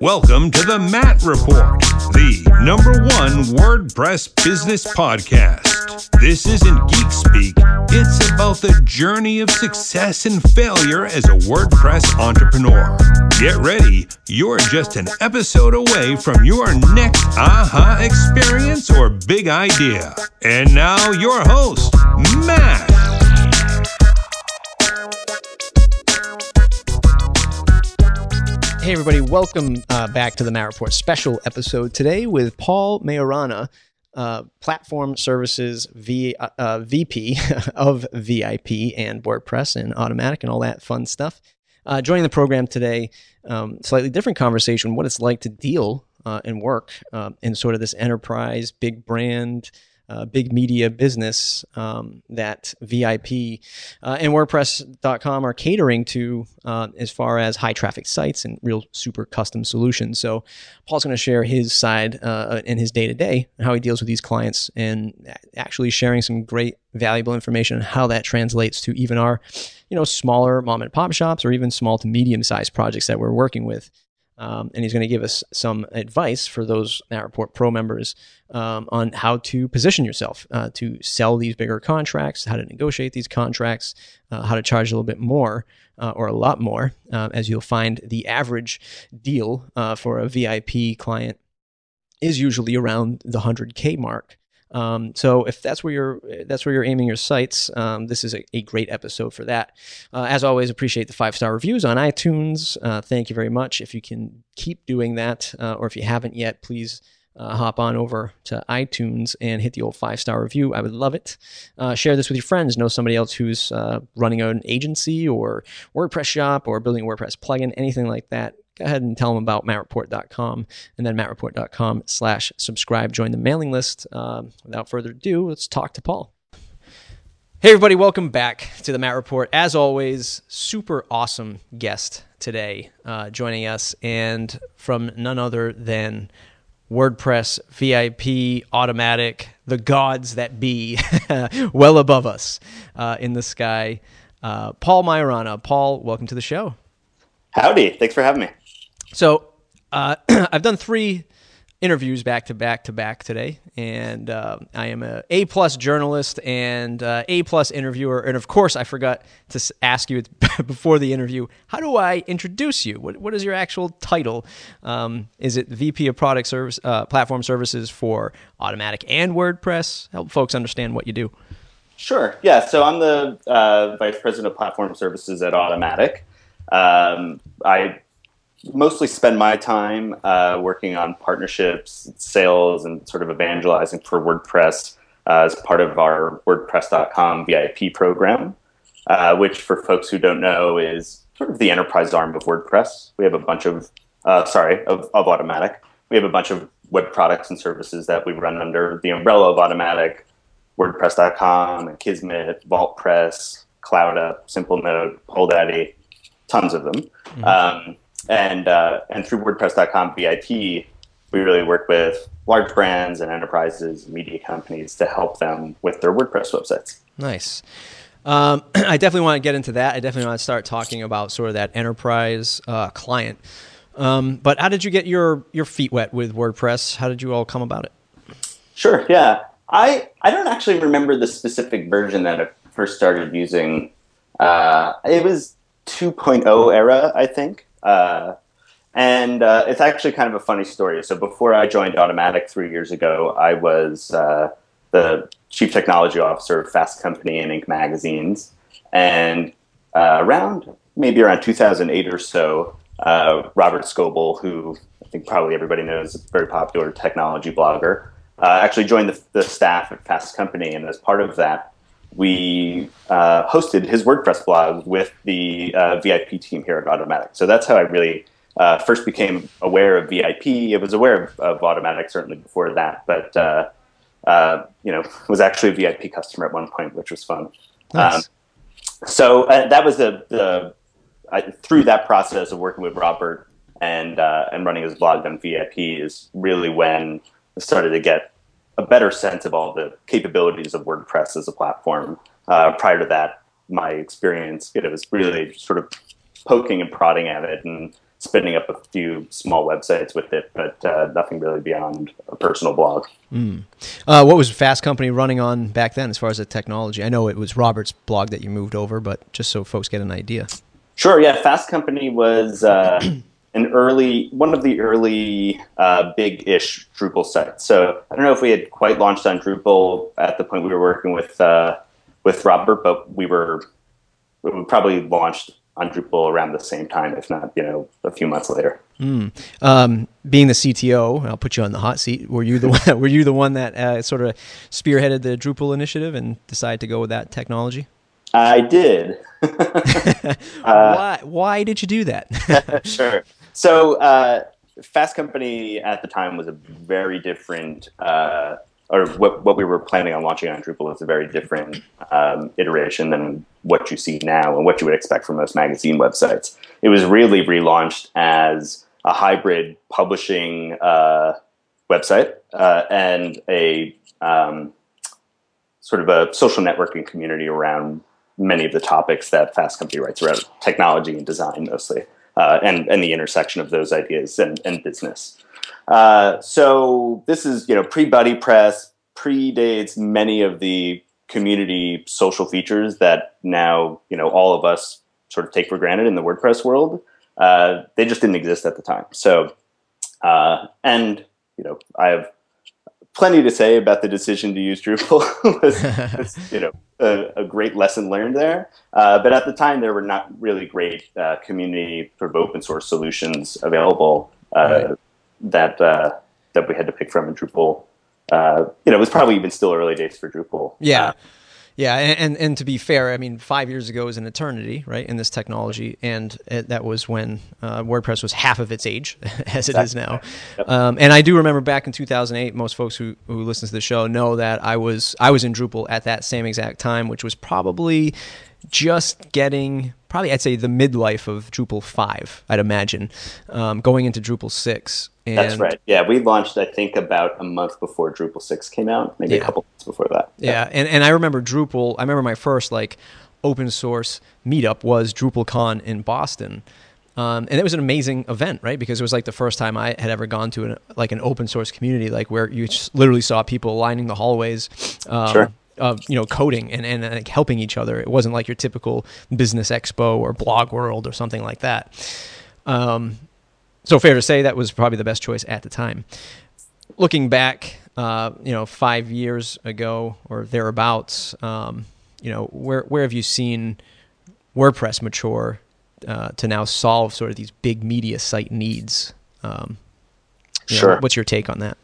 Welcome to the Matt Report, the number one WordPress business podcast. This isn't geek speak, it's about the journey of success and failure as a WordPress entrepreneur. Get ready, you're just an episode away from your next aha experience or big idea. And now, your host, Matt. Hey, everybody, welcome uh, back to the Matt Report special episode today with Paul Maiorana, uh, Platform Services v, uh, uh VP of VIP and WordPress and Automattic and all that fun stuff. Uh, joining the program today, um, slightly different conversation what it's like to deal uh, and work in sort of this enterprise, big brand, uh, big media business um, that VIP uh, and WordPress.com are catering to uh, as far as high traffic sites and real super custom solutions. So, Paul's going to share his side uh, in his day to day, how he deals with these clients, and actually sharing some great valuable information on how that translates to even our you know smaller mom and pop shops or even small to medium sized projects that we're working with um, and he's going to give us some advice for those Matt Report Pro members um, on how to position yourself uh, to sell these bigger contracts, how to negotiate these contracts, uh, how to charge a little bit more uh, or a lot more, uh, as you'll find the average deal uh, for a VIP client is usually around the 100K mark. Um, so if that's where you're that's where you're aiming your sights, um, this is a, a, great episode for that. Uh, as always, appreciate the five star reviews on iTunes. Uh, thank you very much. If you can keep doing that, uh, or if you haven't yet, please. Uh, hop on over to iTunes and hit the old five star review. I would love it. Uh, share this with your friends. Know somebody else who's uh, running an agency or WordPress shop or building a WordPress plugin, anything like that go ahead and tell them about mattreport.com and then mattreport.com slash subscribe. Join the mailing list. Um, without further ado, let's talk to Paul. Hey, everybody, welcome back to the Matt Report. As always, super awesome guest today uh, joining us, and from none other than WordPress, VIP, Automattic, the gods that be well above us uh, in the sky. Uh, Paul Maiorana. Paul, welcome to the show. Howdy. Thanks for having me. So uh, I've done three interviews back to back to back today, and uh, I am a A plus journalist and uh, A plus interviewer. And of course, I forgot to ask you before the interview, how do I introduce you? What what is your actual title? Um, is it VP of Product Service uh, Platform Services for Automattic and WordPress? Help folks understand what you do. Sure. Yeah. So I'm the uh, vice president of platform services at Automattic. Um, I mostly spend my time uh, working on partnerships, sales, and sort of evangelizing for WordPress uh, as part of our WordPress.com VIP program, uh, which, for folks who don't know, is sort of the enterprise arm of WordPress. We have a bunch of, uh, sorry, of, of Automattic. We have a bunch of web products and services that we run under the umbrella of Automattic, WordPress.com, Akismet, VaultPress, CloudUp, SimpleNote, Polldaddy, tons of them. Mm-hmm. Um, and uh, and through WordPress.com VIP, we really work with large brands and enterprises, media companies to help them with their WordPress websites. Nice. Um, I definitely want to get into that. I definitely want to start talking about sort of that enterprise uh, client. Um, but how did you get your your feet wet with WordPress? How did you all come about it? Sure. Yeah, I I don't actually remember the specific version that I first started using. Uh, it was 2.0 era, I think. Uh, and uh, it's actually kind of a funny story. So before I joined Automattic three years ago, I was uh, the chief technology officer of Fast Company and Inc. magazines. And uh, around maybe around 2008 or so, uh, Robert Scoble, who I think probably everybody knows, a very popular technology blogger, uh, actually joined the, the staff at Fast Company. And as part of that, we uh, hosted his WordPress blog with the uh, VIP team here at Automattic. So that's how I really uh, first became aware of VIP. I was aware of, of Automattic certainly before that, but uh, uh, you know was actually a VIP customer at one point, which was fun. Nice. Um, so uh, that was the, the through that process of working with Robert and and running his blog on VIP is really when I started to get a better sense of all the capabilities of WordPress as a platform. Uh, prior to that, my experience, it was really sort of poking and prodding at it and spinning up a few small websites with it, but uh, nothing really beyond a personal blog. Mm. Uh, what was Fast Company running on back then as far as the technology? I know it was Robert's blog that you moved over, but just so folks get an idea. Sure. Yeah, Fast Company was uh, an early, one of the early uh, big-ish Drupal sites. So I don't know if we had quite launched on Drupal at the point we were working with uh, with Robert, but we were we probably launched on Drupal around the same time, if not, you know, a few months later. Mm. Um, being the CTO, I'll put you on the hot seat. Were you the one, were you the one that uh, sort of spearheaded the Drupal initiative and decided to go with that technology? I did. uh, why? Why did you do that? sure. So, uh, Fast Company at the time was a very different uh, or what, what we were planning on launching on Drupal was a very different um, iteration than what you see now and what you would expect from most magazine websites. It was really relaunched as a hybrid publishing uh, website uh, and a um, sort of a social networking community around many of the topics that Fast Company writes around technology and design mostly, uh, and, and the intersection of those ideas and, and business. Uh, so this is you know pre Buddy Press, predates many of the community social features that now you know all of us sort of take for granted in the WordPress world. Uh, they just didn't exist at the time. So, uh, and you know, I have plenty to say about the decision to use Drupal. it's, you know, a, a, great lesson learned there. Uh, but at the time, there were not really great uh, community sort of open source solutions available. Uh, right that uh, that we had to pick from in Drupal. Uh, you know, it was probably even still early days for Drupal. Yeah. Yeah, and, and, and to be fair, I mean, five years ago is an eternity, right, in this technology, and it, that was when uh, WordPress was half of its age, as it is now. Yep. Um, and I do remember back in 2008, most folks who, who listen to the show know that I was I was in Drupal at that same exact time, which was probably just getting probably I'd say the midlife of Drupal five. I'd imagine um, going into Drupal six. And That's right. Yeah, we launched I think about a month before Drupal six came out, maybe yeah. a couple months before that. Yeah. yeah, and and I remember Drupal. I remember my first like open source meetup was DrupalCon in Boston. Um, and it was an amazing event, right? Because it was like the first time I had ever gone to an, like an open source community, like where you literally saw people lining the hallways, um, sure of you know coding and, and like helping each other. It wasn't like your typical business expo or blog world or something like that. Um, so fair to say that was probably the best choice at the time. Looking back, uh, you know, five years ago or thereabouts, um, you know, where where have you seen WordPress mature uh, to now solve sort of these big media site needs? Um, sure. Know, what's your take on that?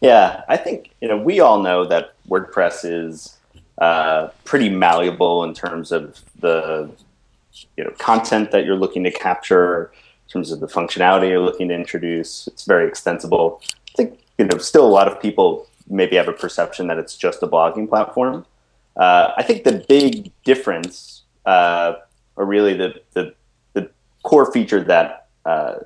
Yeah, I think you know we all know that WordPress is uh, pretty malleable in terms of the you know content that you're looking to capture, in terms of the functionality you're looking to introduce. It's very extensible. I think you know still a lot of people maybe have a perception that it's just a blogging platform. Uh, I think the big difference, uh, or really the, the, the core feature that uh,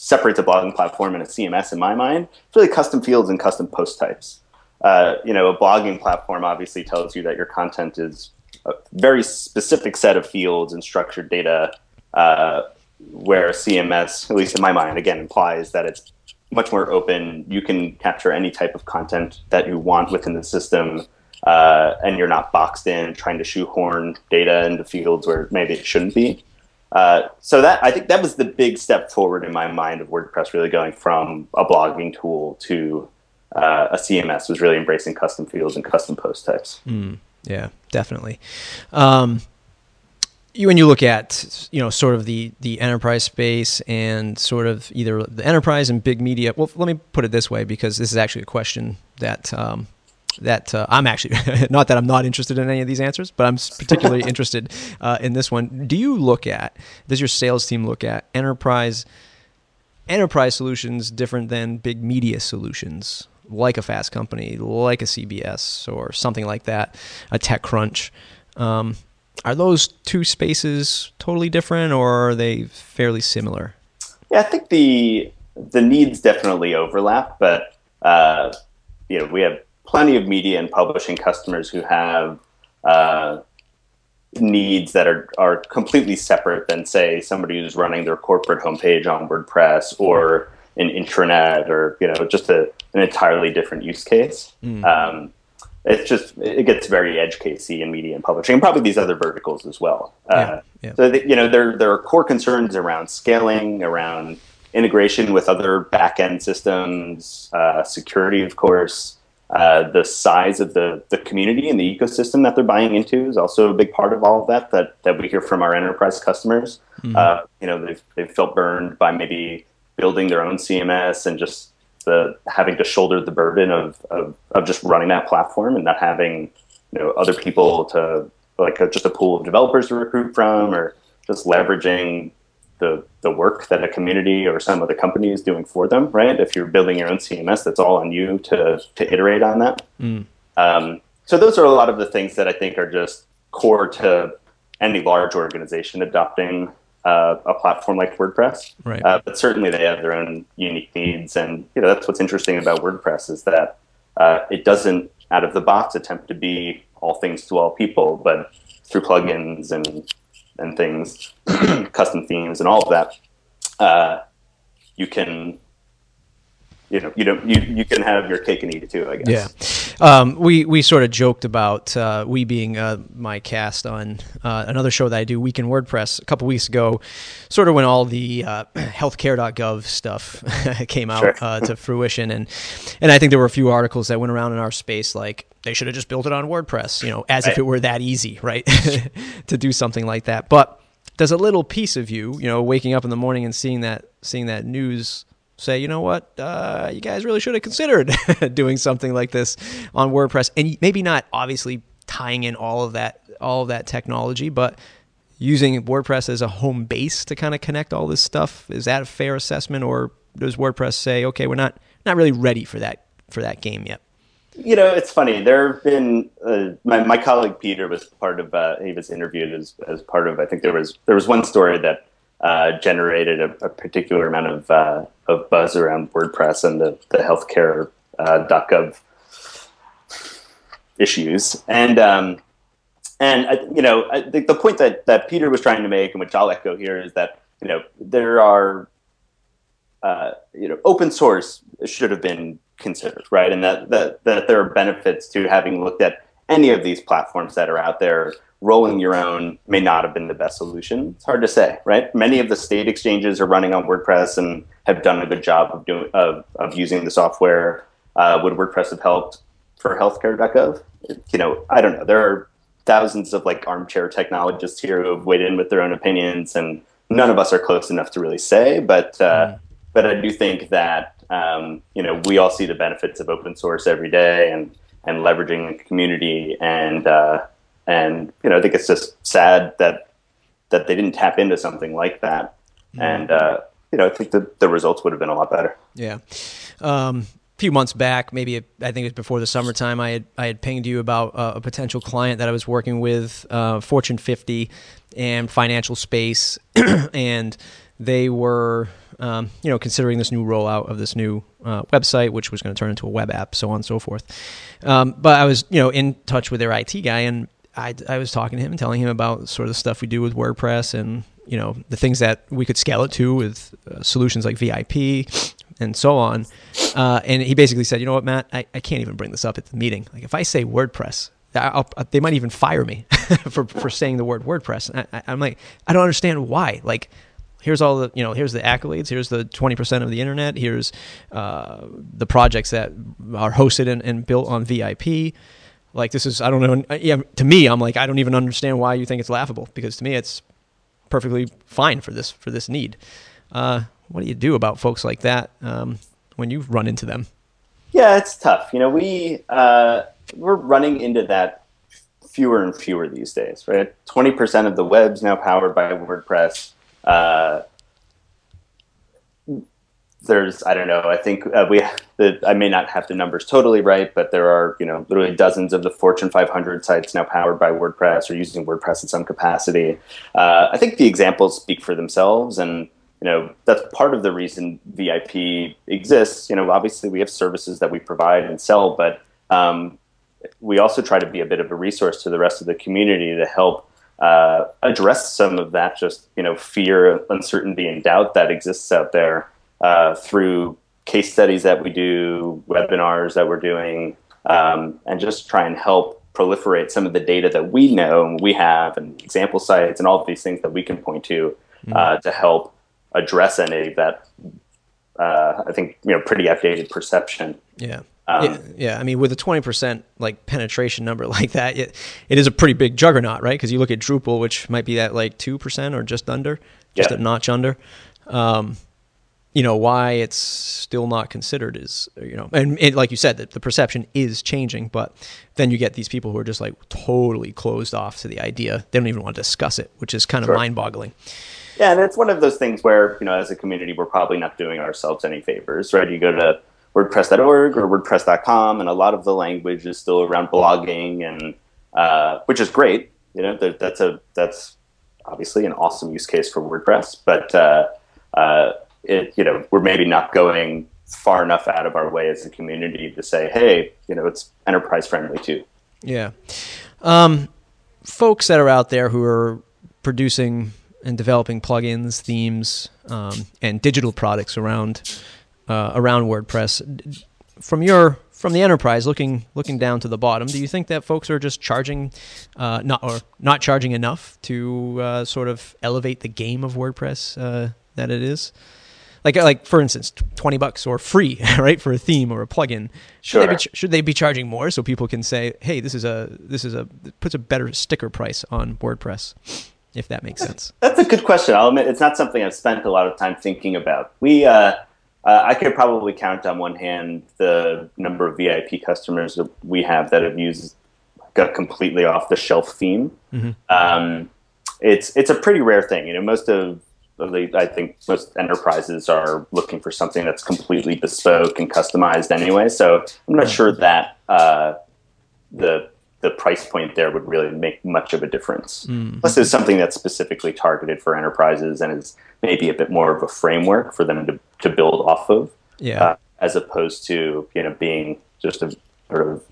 separates a blogging platform and a CMS in my mind. It's really custom fields and custom post types. Uh, you know, a blogging platform obviously tells you that your content is a very specific set of fields and structured data, uh, where a CMS, at least in my mind, again implies that it's much more open. You can capture any type of content that you want within the system, uh, and you're not boxed in trying to shoehorn data into fields where maybe it shouldn't be. Uh, so that I think that was the big step forward in my mind of WordPress really going from a blogging tool to uh, a CMS was really embracing custom fields and custom post types. Mm, yeah, definitely. Um, you when you look at you know sort of the the enterprise space and sort of either the enterprise and big media. Well, let me put it this way because this is actually a question that um, that uh, I'm actually not that I'm not interested in any of these answers, but I'm particularly interested uh, in this one. Do you look at does your sales team look at enterprise enterprise solutions different than big media solutions like a Fast Company, like a CBS or something like that, a TechCrunch? Um, are those two spaces totally different, or are they fairly similar? Yeah, I think the the needs definitely overlap, but uh, you know we have plenty of media and publishing customers who have uh, needs that are, are completely separate than say somebody who's running their corporate homepage on WordPress or an intranet or you know just a, an entirely different use case. Mm. Um, it's just it gets very edge casey in media and publishing, and probably these other verticals as well. Yeah, uh, yeah. So you know there there are core concerns around scaling, around integration with other backend systems, uh, security, of course. Uh, the size of the, the community and the ecosystem that they're buying into is also a big part of all of that that, that we hear from our enterprise customers. Mm-hmm. Uh, you know, they've, they've felt burned by maybe building their own CMS and just the having to shoulder the burden of, of, of just running that platform and not having you know other people to like a, just a pool of developers to recruit from or just leveraging the the work that a community or some other company is doing for them, right? If you're building your own CMS, that's all on you to to iterate on that. Mm. Um, so those are a lot of the things that I think are just core to any large organization adopting uh, a platform like WordPress. Right. Uh, but certainly they have their own unique needs, and you know that's what's interesting about WordPress is that uh, it doesn't out of the box attempt to be all things to all people, but through plugins and and things, custom themes and all of that, uh, you can you know, you don't you, you can have your cake and eat it too, I guess. Yeah, um, we we sort of joked about uh, we being uh, my cast on uh, another show that I do, Week in WordPress, a couple weeks ago, sort of when all the uh, healthcare.gov stuff came out sure. Uh, to fruition, and and I think there were a few articles that went around in our space like they should have just built it on WordPress, you know, as right. if it were that easy, right, to do something like that, but does a little piece of you, you know, waking up in the morning and seeing that seeing that news say, you know what, uh, you guys really should have considered doing something like this on WordPress, and maybe not obviously tying in all of that all of that technology, but using WordPress as a home base to kind of connect all this stuff. Is that a fair assessment, or does WordPress say, okay, we're not not really ready for that for that game yet? You know, it's funny. There have been uh, my my colleague Peter was part of. Uh, he was interviewed as as part of. I think there was there was one story that uh, generated a, a, particular amount of, uh, of buzz around WordPress and the, the healthcare uh, issues. And um, and I, you know, I think the point that, that Peter was trying to make, and which I'll echo here, is that you know there are uh, you know open source should have been considered, right? And that, that that there are benefits to having looked at any of these platforms that are out there rolling your own may not have been the best solution. It's hard to say, right? Many of the state exchanges are running on WordPress and have done a good job of doing of, of using the software. Uh, would WordPress have helped for healthcare.gov? You know, I don't know. There are thousands of like armchair technologists here who have weighed in with their own opinions, and none of us are close enough to really say. But uh, mm. but I do think that um, you know we all see the benefits of open source every day and and leveraging the community and uh, and you know I think it's just sad that that they didn't tap into something like that, mm-hmm. and uh, you know I think the the results would have been a lot better. Yeah. Um, a few months back, maybe I think it was before the summertime, I had I had pinged you about uh, a potential client that I was working with, uh, Fortune 50 and financial space, and they were um, you know, considering this new rollout of this new uh, website, which was going to turn into a web app, so on and so forth. Um, but I was, you know, in touch with their IT guy, and I, I was talking to him and telling him about sort of the stuff we do with WordPress and you know the things that we could scale it to with uh, solutions like VIP and so on. Uh, and he basically said, you know what, Matt, I, I can't even bring this up at the meeting. Like if I say WordPress, I'll, they might even fire me for, for saying the word WordPress. I, am like, I don't understand why. Like, here's all the you know, here's the accolades. Here's the 20% of the internet. Here's uh, the projects that are hosted and, and built on VIP. Like this is I don't know. Yeah, to me, I'm like I don't even understand why you think it's laughable because to me it's perfectly fine for this for this need. Uh, what do you do about folks like that um, when you run into them? Yeah, it's tough. You know, we uh, we're running into that fewer and fewer these days. Right, twenty percent of the web's now powered by WordPress. Uh, there's I don't know. I think uh, we the, I may not have the numbers totally right, but there are you know literally dozens of the Fortune 500 sites now powered by WordPress or using WordPress in some capacity. Uh, I think the examples speak for themselves, and you know that's part of the reason VIP exists. You know, obviously we have services that we provide and sell, but um, we also try to be a bit of a resource to the rest of the community to help uh, address some of that just you know fear, uncertainty, and doubt that exists out there uh, through case studies that we do, webinars that we're doing, um, and just try and help proliferate some of the data that we know and we have, and example sites, and all of these things that we can point to mm-hmm. uh, to help address any of that. Uh, I think you know pretty outdated perception. Yeah. Um, yeah, yeah, I mean, with a twenty percent like penetration number like that, it, it is a pretty big juggernaut, right? Because you look at Drupal, which might be at like two percent or just under, just yeah. a notch under. Um, you know why it's still not considered is you know, and it, like you said, that the perception is changing, but then you get these people who are just like totally closed off to the idea. They don't even want to discuss it, which is kind of sure. mind-boggling. Yeah, and it's one of those things where you know, as a community, we're probably not doing ourselves any favors, right? You go to WordPress.org or WordPress.com, and a lot of the language is still around blogging, and uh, which is great. You know, that's a that's obviously an awesome use case for WordPress, but uh, uh, it you know we're maybe not going far enough out of our way as a community to say, hey, you know, it's enterprise friendly too. Yeah, um, folks that are out there who are producing and developing plugins, themes, um, and digital products around uh, around WordPress. From your from the enterprise looking looking down to the bottom, do you think that folks are just charging uh, not or not charging enough to uh, sort of elevate the game of WordPress uh, that it is? Like like for instance, twenty bucks or free, right, for a theme or a plugin. Should, sure. they, be, should they be charging more so people can say, hey, this is a this is a puts a better sticker price on WordPress? If that makes sense. That's a good question. I'll admit it's not something I've spent a lot of time thinking about. We uh, uh, I could probably count on one hand the number of VIP customers that we have that have used a completely off the shelf theme. Mm-hmm. Um, it's it's a pretty rare thing. You know, most of I think most enterprises are looking for something that's completely bespoke and customized anyway. So I'm not sure that uh, the the price point there would really make much of a difference. Mm. Plus, it's something that's specifically targeted for enterprises and is maybe a bit more of a framework for them to, to build off of. Yeah. Uh, as opposed to you know being just a sort of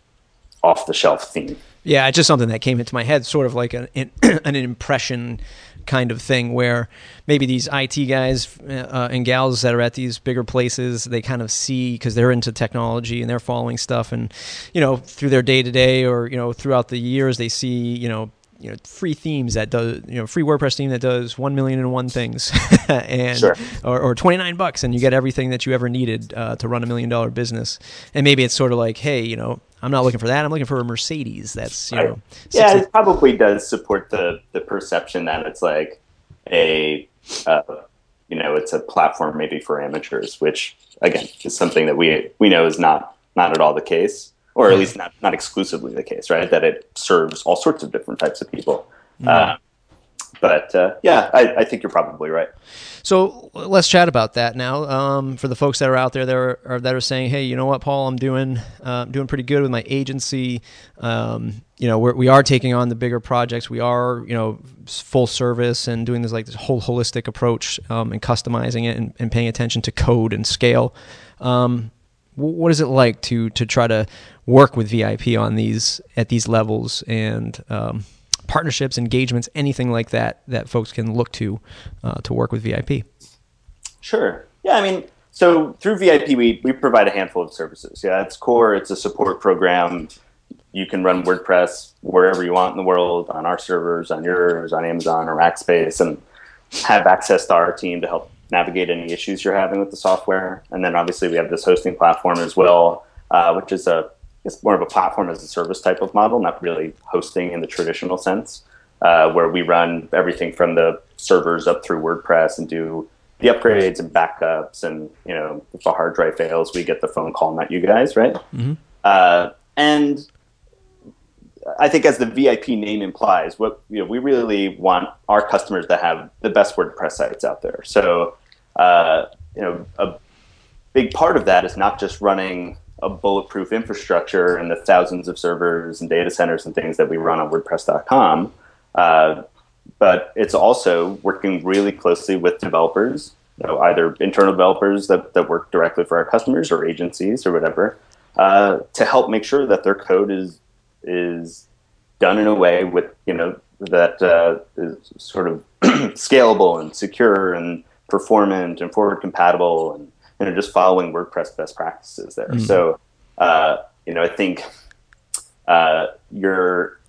off the shelf theme. Yeah, it's just something that came into my head, sort of like an an impression kind of thing where maybe these IT guys uh, and gals that are at these bigger places, they kind of see because they're into technology and they're following stuff, and you know through their day to day or you know throughout the years, they see you know you know free themes that does you know free WordPress theme that does one million and one things, and sure. or, or twenty nine bucks, and you get everything that you ever needed uh, to run a million dollar business. And maybe it's sort of like, hey, you know, I'm not looking for that. I'm looking for a Mercedes. That's you know. Yeah, it probably does support the the perception that it's like a uh, you know it's a platform maybe for amateurs, which again is something that we we know is not not at all the case, or at least not not exclusively the case, right? That it serves all sorts of different types of people. Mm-hmm. Uh, but uh, yeah, I, I, think you're probably right. So let's chat about that now. Um, for the folks that are out there that are, that are saying, "Hey, you know what, Paul? I'm doing uh, doing pretty good with my agency. Um, you know, we're, we are taking on the bigger projects. We are, you know, full service and doing this like this whole holistic approach um, and customizing it and, and, paying attention to code and scale. Um, what is it like to to try to work with VIP on these at these levels and um, partnerships, engagements, anything like that that folks can look to uh, to work with VIP? Sure. Yeah, I mean, so through VIP, we, we provide a handful of services. Yeah, it's core, it's a support program. You can run WordPress wherever you want in the world on our servers, on yours, on Amazon or Rackspace, and have access to our team to help navigate any issues you're having with the software. And then obviously we have this hosting platform as well, uh, which is a it's more of a platform as a service type of model, not really hosting in the traditional sense, uh, where we run everything from the servers up through WordPress and do the upgrades and backups. And you know, if a hard drive fails, we get the phone call, not you guys, right? Mm-hmm. Uh, and I think, as the VIP name implies, what you know, we really want our customers to have the best WordPress sites out there. So, uh, you know, a big part of that is not just running a bulletproof infrastructure and the thousands of servers and data centers and things that we run on WordPress.com. Uh, but it's also working really closely with developers, you know, either internal developers that, that work directly for our customers or agencies or whatever, uh, to help make sure that their code is is done in a way with you know that uh, is sort of scalable and secure and performant and forward compatible and you know just following WordPress best practices there. Mm-hmm. So uh, you know I think uh, you're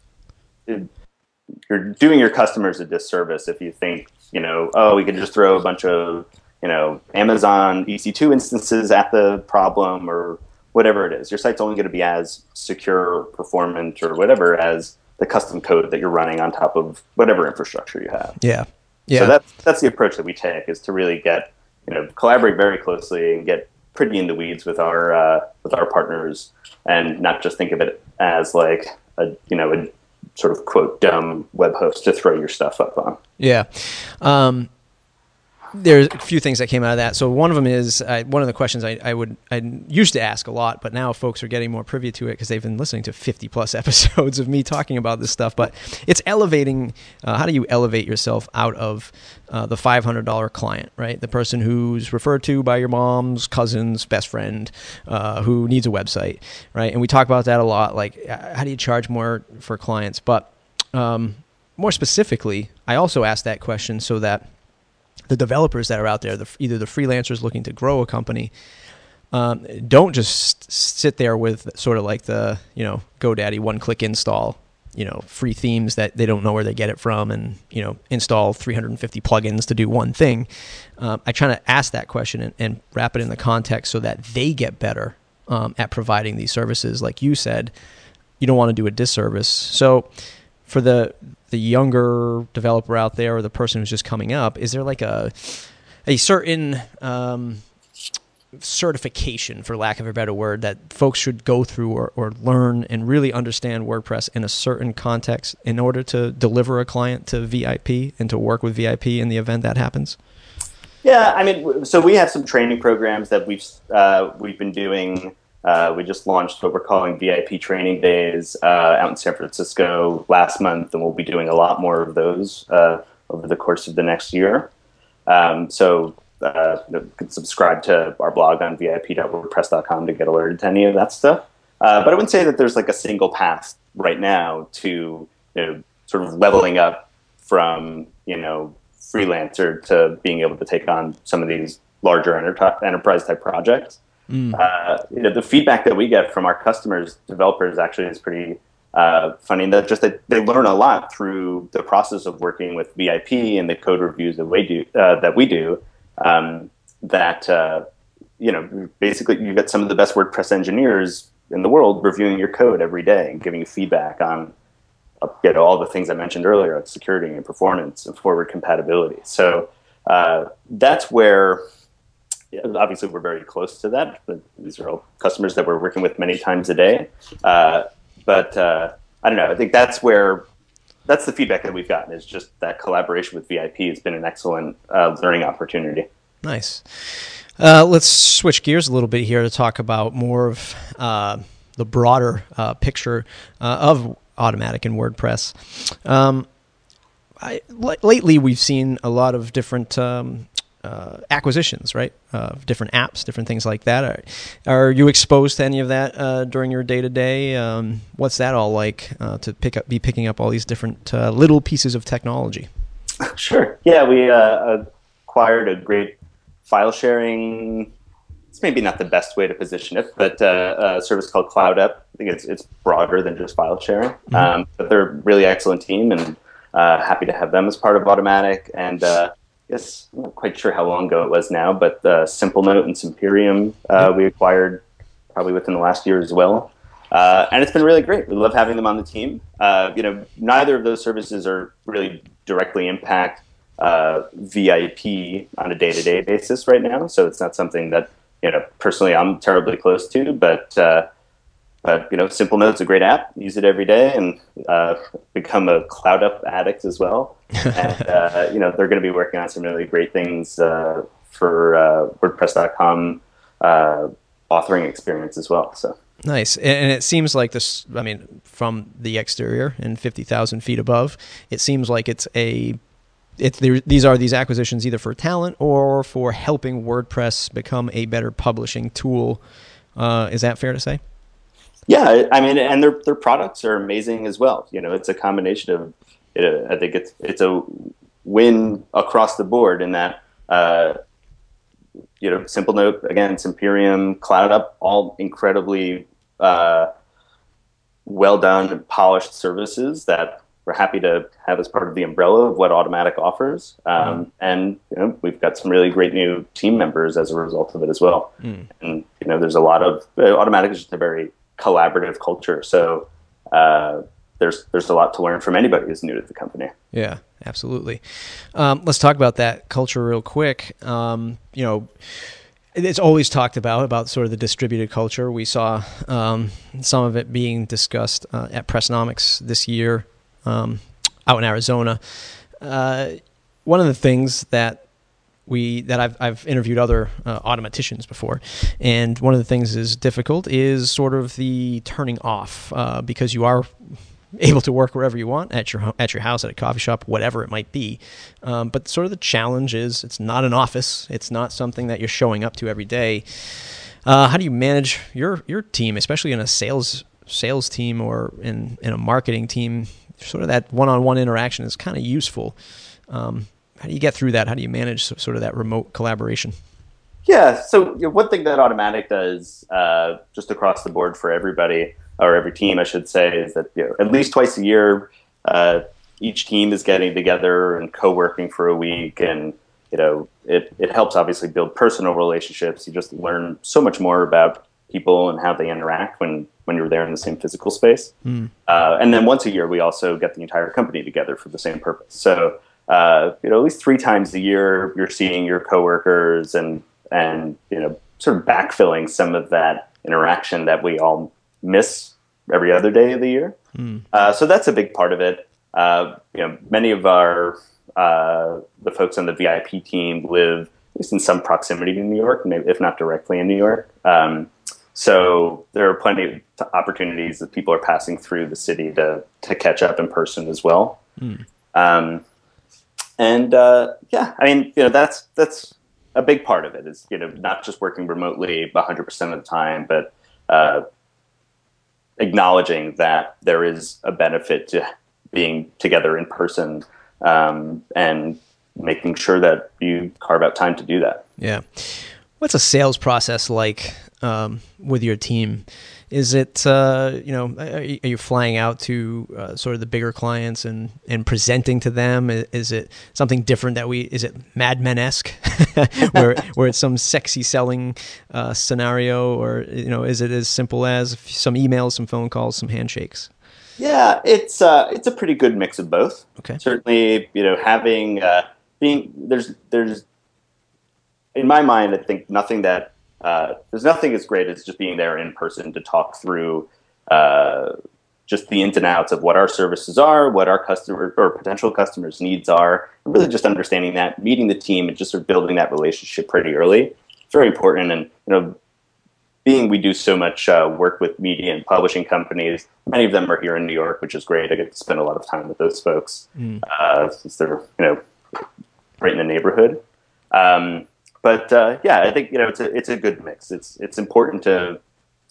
you're doing your customers a disservice if you think you know oh we can just throw a bunch of you know Amazon EC2 instances at the problem or whatever it is. Your site's only going to be as secure, or performant, or whatever as the custom code that you're running on top of whatever infrastructure you have. Yeah. Yeah. So that's that's the approach that we take is to really get you know collaborate very closely and get pretty in the weeds with our uh, with our partners and not just think of it as like a you know a sort of quote dumb web host to throw your stuff up on. Yeah. Um, there's a few things that came out of that. So one of them is one of the questions I, I, would I used to ask a lot, but now folks are getting more privy to it because they've been listening to 50 plus episodes of me talking about this stuff. But it's elevating. Uh, how do you elevate yourself out of uh, the $500 client, right? The person who's referred to by your mom's cousin's best friend uh, who needs a website, right? And we talk about that a lot. Like, uh, how do you charge more for clients? But um, more specifically, I also ask that question so that the developers that are out there, the, either the freelancers looking to grow a company, um, don't just sit there with sort of like the you know GoDaddy one-click install, you know, free themes that they don't know where they get it from, and you know, install 350 plugins to do one thing. Um, I try to ask that question and, and, wrap it in the context so that they get better um, at providing these services. Like you said, you don't want to do a disservice. So for the the younger developer out there or the person who's just coming up, is there like a a certain um, certification, for lack of a better word, that folks should go through or, or learn and really understand WordPress in a certain context in order to deliver a client to VIP and to work with VIP in the event that happens? Yeah, I mean, so we have some training programs that we've uh, we've been doing uh, we just launched what we're calling VIP training days uh, out in San Francisco last month, and we'll be doing a lot more of those uh, over the course of the next year. Um, so uh, you can subscribe to our blog on vip.wordpress.com to get alerted to any of that stuff. Uh, but I wouldn't say that there's like a single path right now to you know, sort of leveling up from you know freelancer to being able to take on some of these larger enter- enterprise type projects. Mm. Uh, you know, the feedback that we get from our customers, developers, actually is pretty uh, funny. That just that they learn a lot through the process of working with VIP and the code reviews that we do. Uh, that we do. Um, that uh, you know, basically, you get some of the best WordPress engineers in the world reviewing your code every day and giving you feedback on you know, all the things I mentioned earlier, like security and performance and forward compatibility. So uh, that's where obviously we're very close to that. These are all customers that we're working with many times a day. Uh, but uh, I don't know. I think that's where that's the feedback that we've gotten is just that collaboration with VIP has been an excellent uh, learning opportunity. Nice. Uh, let's switch gears a little bit here to talk about more of uh, the broader uh, picture of Automattic and WordPress. Um, lately, we've seen a lot of different um, uh, acquisitions, right? Uh, different apps, different things like that. Are, are you exposed to any of that uh, during your day to day? What's that all like uh, to pick up, be picking up all these different uh, little pieces of technology? Sure. Yeah, we uh, acquired a great file sharing. It's maybe not the best way to position it, but a service called CloudUp. I think it's it's broader than just file sharing, mm-hmm. um, but they're a really excellent team and. happy to have them as part of Automattic and guess I'm not quite sure how long ago it was now, but uh, Simplenote and Simperium uh, we acquired probably within the last year as well. Uh, and it's been really great. We love having them on the team. Uh, you know, neither of those services are really directly impact uh, VIP on a day-to-day basis right now, so it's not something that you know personally I'm terribly close to, but uh, but you know, Simplenote's a great app. Use it every day, and uh, become a Cloud Up addict as well. And uh, you know, they're going to be working on some really great things uh, for uh, WordPress.com uh, authoring experience as well. So nice, and it seems like this. I mean, from the exterior and fifty thousand feet above, it seems like it's a it, these are these acquisitions either for talent or for helping WordPress become a better publishing tool. Uh, is that fair to say? Yeah, I mean, and their their products are amazing as well. You know, it's a combination of it, I think it's it's a win across the board in that uh, you know Simple Note again, Simperium, Cloud Up, all incredibly uh, well done and polished services that we're happy to have as part of the umbrella of what Automattic offers. Um, mm. And you know, we've got some really great new team members as a result of it as well. Mm. And you know, there's a lot of uh, Automattic is just a very collaborative culture. So uh, there's there's a lot to learn from anybody who's new to the company. Yeah, absolutely. Um, let's talk about that culture real quick. Um, you know it's always talked about about sort of the distributed culture. We saw um, some of it being discussed uh, at Pressnomics this year um, out in Arizona. Uh, one of the things that we that I've I've interviewed other uh, Automatticians before, and one of the things is difficult is sort of the turning off uh, because you are able to work wherever you want at your at your house, at a coffee shop, whatever it might be. Um, but sort of the challenge is it's not an office. It's not something that you're showing up to every day. Uh, how do you manage your your team, especially in a sales sales team or in in a marketing team? Sort of that one on one interaction is kind of useful. Um, how do you get through that? How do you manage sort of that remote collaboration? Yeah, so you know, one thing that Automattic does, uh, just across the board for everybody, or every team, I should say, is that you know, at least twice a year, uh, each team is getting together and co-working for a week, and you know, it it helps obviously build personal relationships. You just learn so much more about people and how they interact when when you're there in the same physical space. Mm. Uh, and then once a year, we also get the entire company together for the same purpose. So uh, you know, at least three times a year, you're seeing your coworkers and and you know, sort of backfilling some of that interaction that we all miss every other day of the year. Mm. Uh, so that's a big part of it. Uh, you know, many of our uh, the folks on the VIP team live at least in some proximity to New York, if not directly in New York. Um, so there are plenty of opportunities that people are passing through the city to to catch up in person as well. Mm. Um, and uh, yeah, I mean, you know, that's that's a big part of it is you know not just working remotely 100% of the time, but uh, acknowledging that there is a benefit to being together in person um, and making sure that you carve out time to do that. Yeah. What's a sales process like um, with your team? Is it uh, you know are you flying out to uh, sort of the bigger clients and and presenting to them? Is it something different that we? Is it Mad Men esque, where where it's some sexy selling uh, scenario, or you know is it as simple as some emails, some phone calls, some handshakes? Yeah, it's uh, it's a pretty good mix of both. Okay, certainly you know having uh, being there's there's in my mind I think nothing that uh, there's nothing as great as just being there in person to talk through uh, just the ins and outs of what our services are, what our customer or potential customers' needs are, and really just understanding that, meeting the team, and just sort of building that relationship pretty early. It's very important, and you know, being we do so much uh, work with media and publishing companies, many of them are here in New York, which is great. I get to spend a lot of time with those folks mm. uh, since they're you know right in the neighborhood. Um, but uh, yeah, I think you know it's a it's a good mix. It's it's important to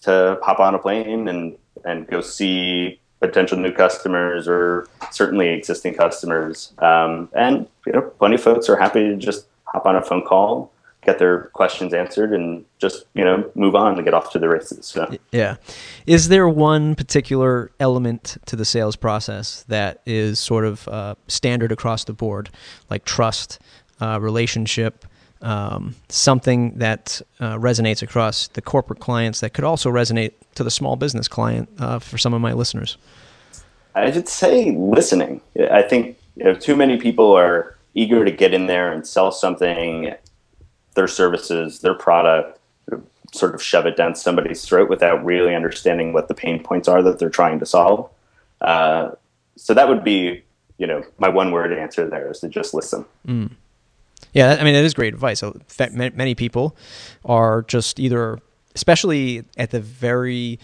to hop on a plane and and go see potential new customers or certainly existing customers. Um, and you know, plenty of folks are happy to just hop on a phone call, get their questions answered, and just you know move on and get off to the races. So. Yeah, is there one particular element to the sales process that is sort of uh, standard across the board, like trust, uh, relationship? Um, something that uh, resonates across the corporate clients that could also resonate to the small business client uh, for some of my listeners? I should say listening. I think you know, too many people are eager to get in there and sell something, their services, their product, sort of shove it down somebody's throat without really understanding what the pain points are that they're trying to solve. Uh, so that would be, you know, my one word answer there is to just listen. Mm. Yeah, I mean, it is great advice. Many people are just either, especially at the very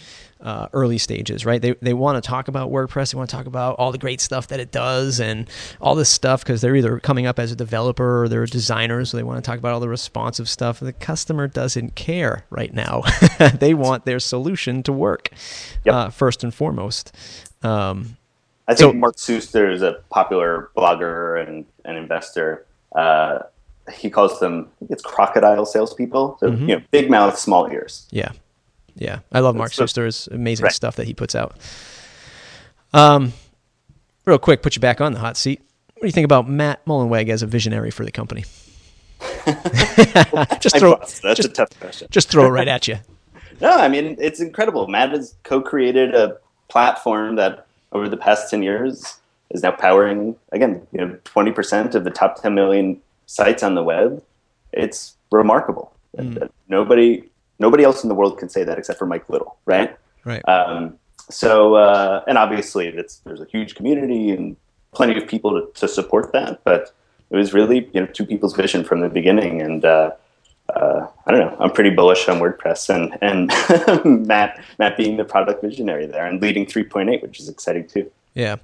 uh, early stages, right? They, they want to talk about WordPress. They want to talk about all the great stuff that it does and all this stuff because they're either coming up as a developer or they're a designer. So they want to talk about all the responsive stuff. The customer doesn't care right now. they want their solution to work yep. uh, first and foremost. Um, I think so, Mark Suster is a popular blogger and an investor. Uh, he calls them it's crocodile salespeople. So mm-hmm. you know, big mouth, small ears. Yeah, yeah. I love Mark Suster's amazing right. stuff that he puts out. Um, real quick, put you back on the hot seat. What do you think about Matt Mullenweg as a visionary for the company? just throw that's just, a tough question. Just throw it right at you. no, I mean it's incredible. Matt has co-created a platform that over the past ten years is now powering again, you know, twenty percent of the top ten million sites on the web. It's remarkable. Mm. Nobody, nobody else in the world can say that except for Mike Little, right? Right. Um, so, uh, and obviously, there's a huge community and plenty of people to, to, support that. But it was really, you know, two people's vision from the beginning, and uh, uh, I don't know. I'm pretty bullish on WordPress, and and Matt Matt being the product visionary there and leading 3.8, which is exciting too. Yeah.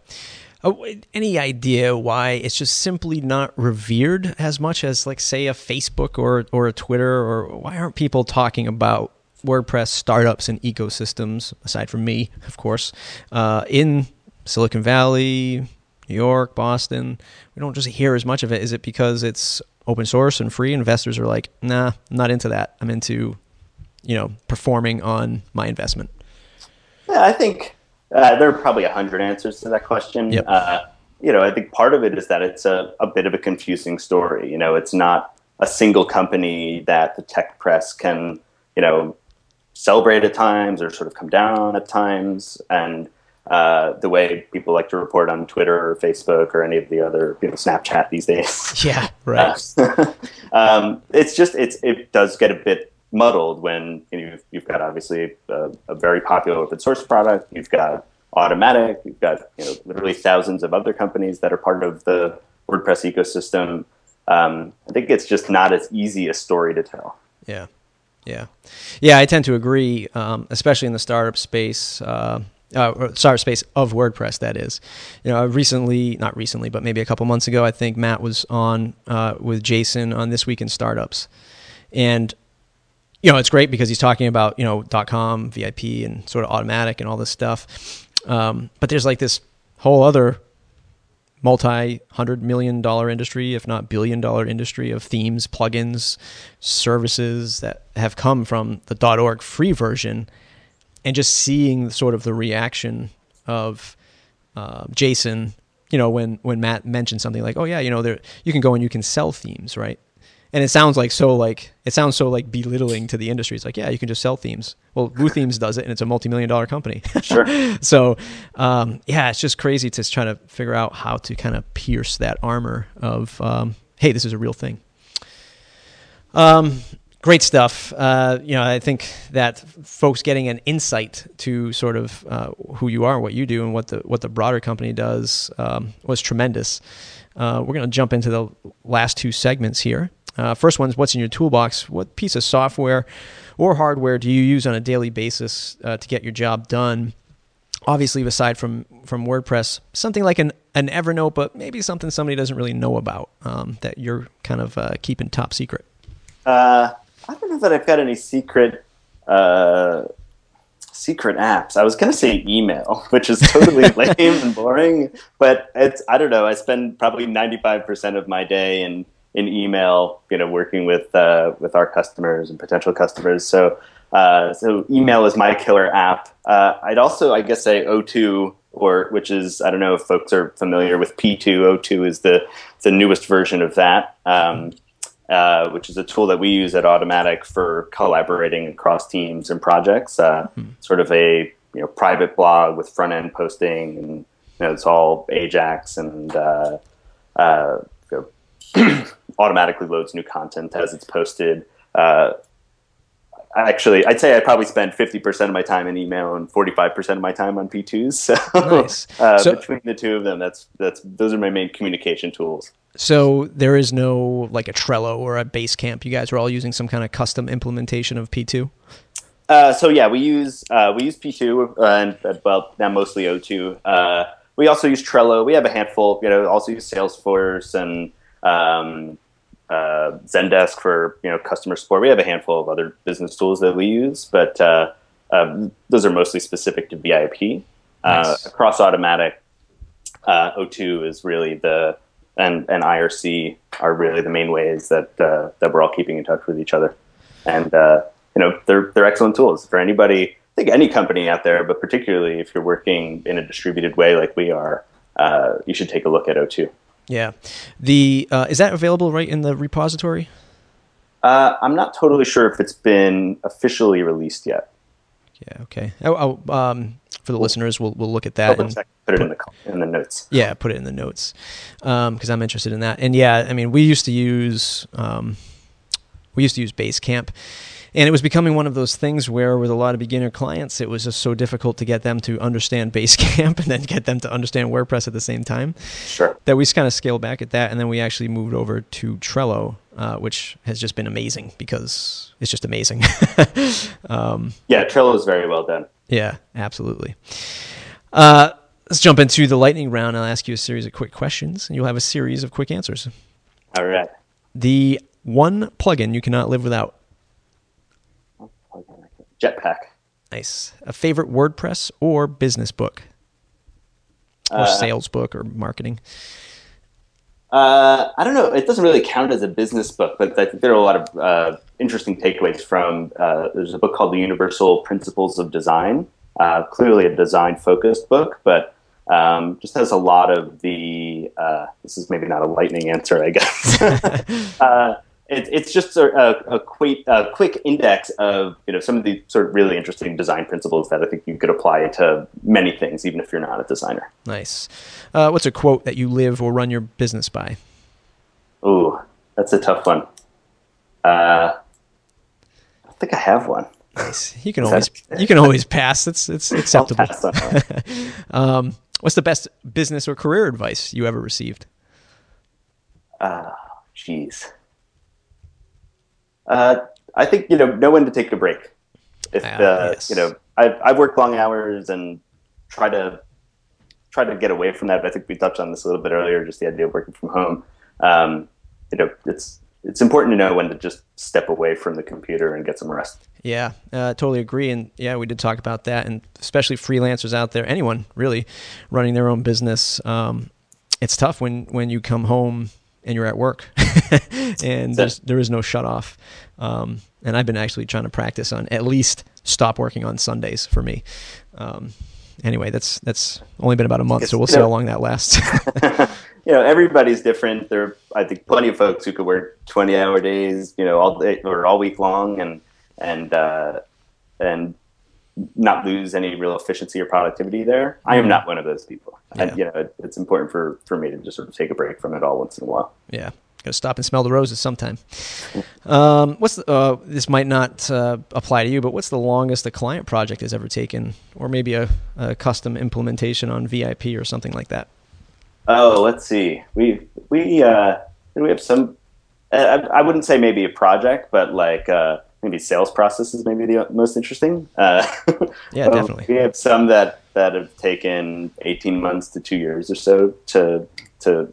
Oh, any idea why it's just simply not revered as much as, like, say, a Facebook or or a Twitter, or why aren't people talking about WordPress startups and ecosystems, aside from me, of course, uh, in Silicon Valley, New York, Boston? We don't just hear as much of it. Is it because it's open source and free? Investors are like, nah, I'm not into that. I'm into, you know, performing on my investment. Yeah, I think uh, there are probably a hundred answers to that question. Yep. Uh, you know, I think part of it is that it's a, a bit of a confusing story. You know, it's not a single company that the tech press can, you know, celebrate at times or sort of come down at times. And uh, the way people like to report on Twitter or Facebook or any of the other, you know, Snapchat these days. Yeah, right. Uh, um, it's just it's it does get a bit muddled when you know, you've, you've got obviously a, a, very popular open source product. You've got Automattic. You've got you know literally thousands of other companies that are part of the WordPress ecosystem. Um, I think it's just not as easy a story to tell. Yeah, yeah, yeah. I tend to agree, um, especially in the startup space. Uh, uh, startup space of WordPress, that is. You know, recently, not recently, but maybe a couple months ago, I think Matt was on uh, with Jason on This Week in Startups. And you know, it's great because he's talking about, you know, dot .com, VIP and sort of Automattic and all this stuff. Um, but there's like this whole other multi hundred million dollar industry, if not billion dollar industry of themes, plugins, services that have come from the .org free version and just seeing sort of the reaction of uh, Jason, you know, when, when Matt mentioned something like, oh yeah, you know, there, you can go and you can sell themes, right? And it sounds like so like it sounds so like belittling to the industry. It's like, yeah, you can just sell themes. Well, WooThemes does it, and it's a multi-million dollar company. Sure. so, um, yeah, it's just crazy to try to figure out how to kind of pierce that armor of, um, hey, this is a real thing. Um, great stuff. Uh, you know, I think that folks getting an insight to sort of uh, who you are, what you do, and what the what the broader company does um, was tremendous. Uh, we're going to jump into the last two segments here. Uh, first one is what's in your toolbox? What piece of software or hardware do you use on a daily basis uh, to get your job done? Obviously, aside from from WordPress, something like an an Evernote, but maybe something somebody doesn't really know about um, that you're kind of uh, keeping top secret. Uh, I don't know that I've got any secret uh, secret apps. I was going to say email, which is totally lame and boring, but it's I don't know. I spend probably ninety five percent of my day in in email, you know, working with uh, with our customers and potential customers. So uh, so email is my killer app. Uh, I'd also, I guess, say O2, or which is I don't know if folks are familiar with P2. O2 is the the newest version of that, um, uh, which is a tool that we use at Automattic for collaborating across teams and projects. Mm-hmm. Sort of a you know private blog with front end posting, and you know, it's all Ajax and uh, uh, automatically loads new content as it's posted. Uh, actually, I'd say I probably spend 50% of my time in email and 45% of my time on P2s. So, nice. uh, so, between the two of them, that's that's those are my main communication tools. So there is no like a Trello or a Basecamp. You guys are all using some kind of custom implementation of P2. Uh, so yeah, we use uh, we use P2 uh, and uh, well now mostly O2. Uh, we also use Trello. We have a handful. You know, also use Salesforce and um, uh, Zendesk for you know customer support. We have a handful of other business tools that we use, but uh, uh, those are mostly specific to VIP. Uh, nice. across Automattic, uh, O2 is really the and and IRC are really the main ways that uh, that we're all keeping in touch with each other. And uh, you know, they're they're excellent tools for anybody. I think any company out there, but particularly if you're working in a distributed way like we are, uh, you should take a look at O2. Yeah, the uh, is that available right in the repository? Uh, I'm not totally sure if it's been officially released yet. Yeah. Okay. Oh, oh um, for the listeners, we'll we'll look at that. And, put it in the in the notes. Yeah, put it in the notes because um, I'm interested in that. And yeah, I mean, we used to use um, we used to use Basecamp, and it was becoming one of those things where with a lot of beginner clients, it was just so difficult to get them to understand Basecamp and then get them to understand WordPress at the same time. Sure. That we just kind of scaled back at that, and then we actually moved over to Trello, uh, which has just been amazing because it's just amazing. um, yeah, Trello is very well done. Yeah, absolutely. Uh, let's jump into the lightning round. I'll ask you a series of quick questions, and you'll have a series of quick answers. All right. The one plugin you cannot live without. Jetpack. Nice. A favorite WordPress or business book, or uh, sales book, or marketing. Uh, I don't know. It doesn't really count as a business book, but I think there are a lot of uh, interesting takeaways from. Uh, there's a book called The Universal Principles of Design. Uh, clearly, a design-focused book, but um, just has a lot of the. Uh, this is maybe not a lightning answer, I guess. it, it's just a, a, a, quick, a quick index of you know some of the sort of really interesting design principles that I think you could apply to many things, even if you're not a designer. Nice. Uh, what's a quote that you live or run your business by? Ooh, that's a tough one. Uh, I think I have one. Nice. You can always you can always pass. It's it's acceptable. um, what's the best business or career advice you ever received? Ah, uh, jeez. Uh, I think you know know when to take a break. If uh, yes. you know, I've I've worked long hours and try to try to get away from that. But I think we touched on this a little bit earlier, just the idea of working from home. Um, you know, it's it's important to know when to just step away from the computer and get some rest. Yeah, uh, totally agree. And yeah, we did talk about that, and especially freelancers out there, anyone really running their own business. Um, it's tough when when you come home and you're at work and there is no shut off. Um, and I've been actually trying to practice on at least stop working on Sundays for me. Um, anyway, that's that's only been about a month, so we'll see know, how long that lasts. you know, everybody's different. There, are, I think, plenty of folks who could work twenty-hour days, you know, all day or all week long, and and uh, and not lose any real efficiency or productivity there. I am mm-hmm. not one of those people. Yeah. And, you know, it, it's important for, for me to just sort of take a break from it all once in a while. Yeah. Gotta stop and smell the roses sometime. Um, what's the, uh, this might not uh, apply to you, but what's the longest a client project has ever taken, or maybe a, a custom implementation on VIP or something like that? Oh, let's see. We we uh, we have some. Uh, I, I wouldn't say maybe a project, but like uh, maybe sales process is maybe the most interesting. Uh, yeah, definitely. we have some that that have taken eighteen months to two years or so to to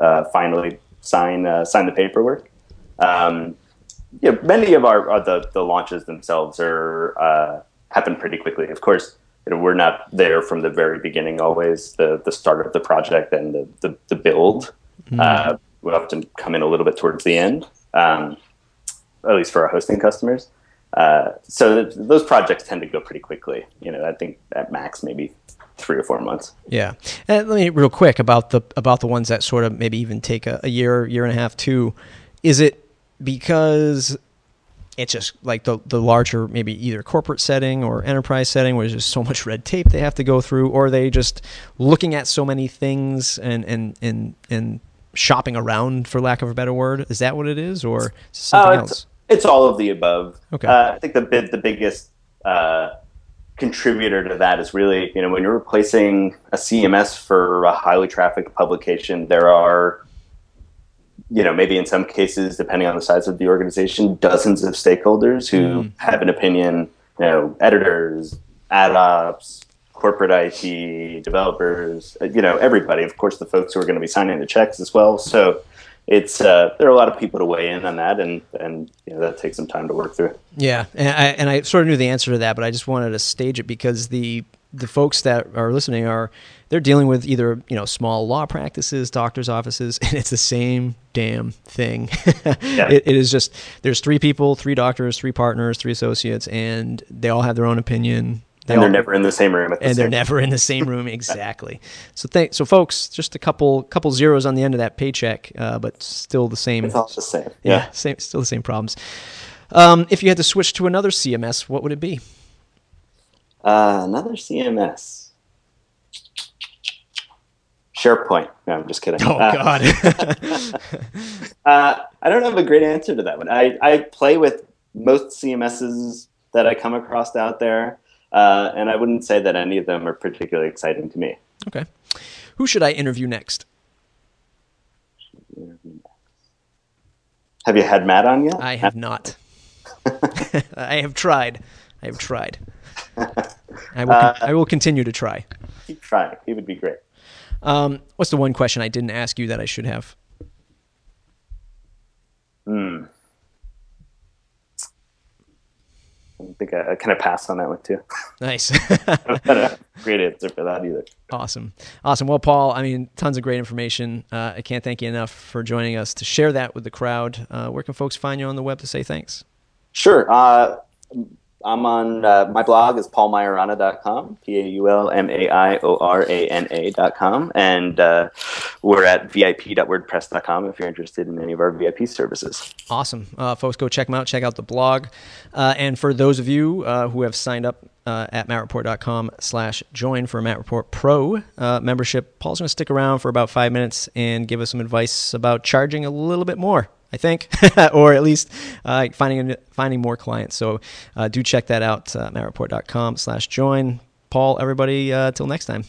uh, finally sign uh, sign the paperwork. Um, yeah, many of our, our, the the launches themselves are uh, happen pretty quickly. Of course, you know, we're not there from the very beginning. Always the the start of the project and the the, the build. Mm. we often come in a little bit towards the end. Um, at least for our hosting customers. Uh, so th- those projects tend to go pretty quickly. You know, I think at max maybe three or four months. Yeah, and let me real quick about the about the ones that sort of maybe even take a, a year, year and a half, two. Is it because it's just like the the larger maybe either corporate setting or enterprise setting where there's just so much red tape they have to go through, or they just looking at so many things and and and and shopping around for lack of a better word? Is that what it is, or something uh, else? It's all of the above. Okay. Uh, I think the the biggest uh, contributor to that is really you know when you're replacing a CMS for a highly trafficked publication, there are you know maybe in some cases, depending on the size of the organization, dozens of stakeholders who mm. have an opinion. You know, editors, ad ops, corporate IT, developers, you know, everybody. Of course, the folks who are going to be signing the checks as well. So it's uh, there are a lot of people to weigh in on that, and and you know, that takes some time to work through. Yeah, and I and I sort of knew the answer to that, but I just wanted to stage it because the the folks that are listening are they're dealing with either you know small law practices, doctors' offices, and it's the same damn thing. yeah. it, it is just there's three people, three doctors, three partners, three associates, and they all have their own opinion. They and they're never in the same room. The and they're never in the same room exactly. so, th- so folks, just a couple couple zeros on the end of that paycheck, uh, but still the same. It's all the same. Yeah, yeah same, still the same problems. Um, if you had to switch to another CMS, what would it be? Uh, another CMS. SharePoint. No, I'm just kidding. Oh uh, God. uh, I don't have a great answer to that one. I, I play with most CMSs that I come across out there, uh, and I wouldn't say that any of them are particularly exciting to me. Okay. Who should I interview next? Have you had Matt on yet? I have not. I have tried. I have tried. I will. Uh, I will continue to try. Keep trying. He would be great. Um, what's the one question I didn't ask you that I should have? Hmm. I think I, I kind of passed on that one too. Nice. great answer for that either. Awesome. Awesome. Well, Paul, I mean, tons of great information. Uh, I can't thank you enough for joining us to share that with the crowd. Uh, where can folks find you on the web to say thanks? Sure. Uh, I'm on uh, my blog is paulmaiorana.com, P A U L M A I O R A N A.com. And uh, we're at vip.wordpress.com if you're interested in any of our VIP services. Awesome. Uh, folks, go check them out. Check out the blog. Uh, and for those of you uh, who have signed up uh, at mattreport.com slash join for Matt Report Pro membership, Paul's going to stick around for about five minutes and give us some advice about charging a little bit more. I think, or at least uh, finding finding more clients. So uh, do check that out, uh, mattreport.com slash join. Paul, everybody, uh, till next time.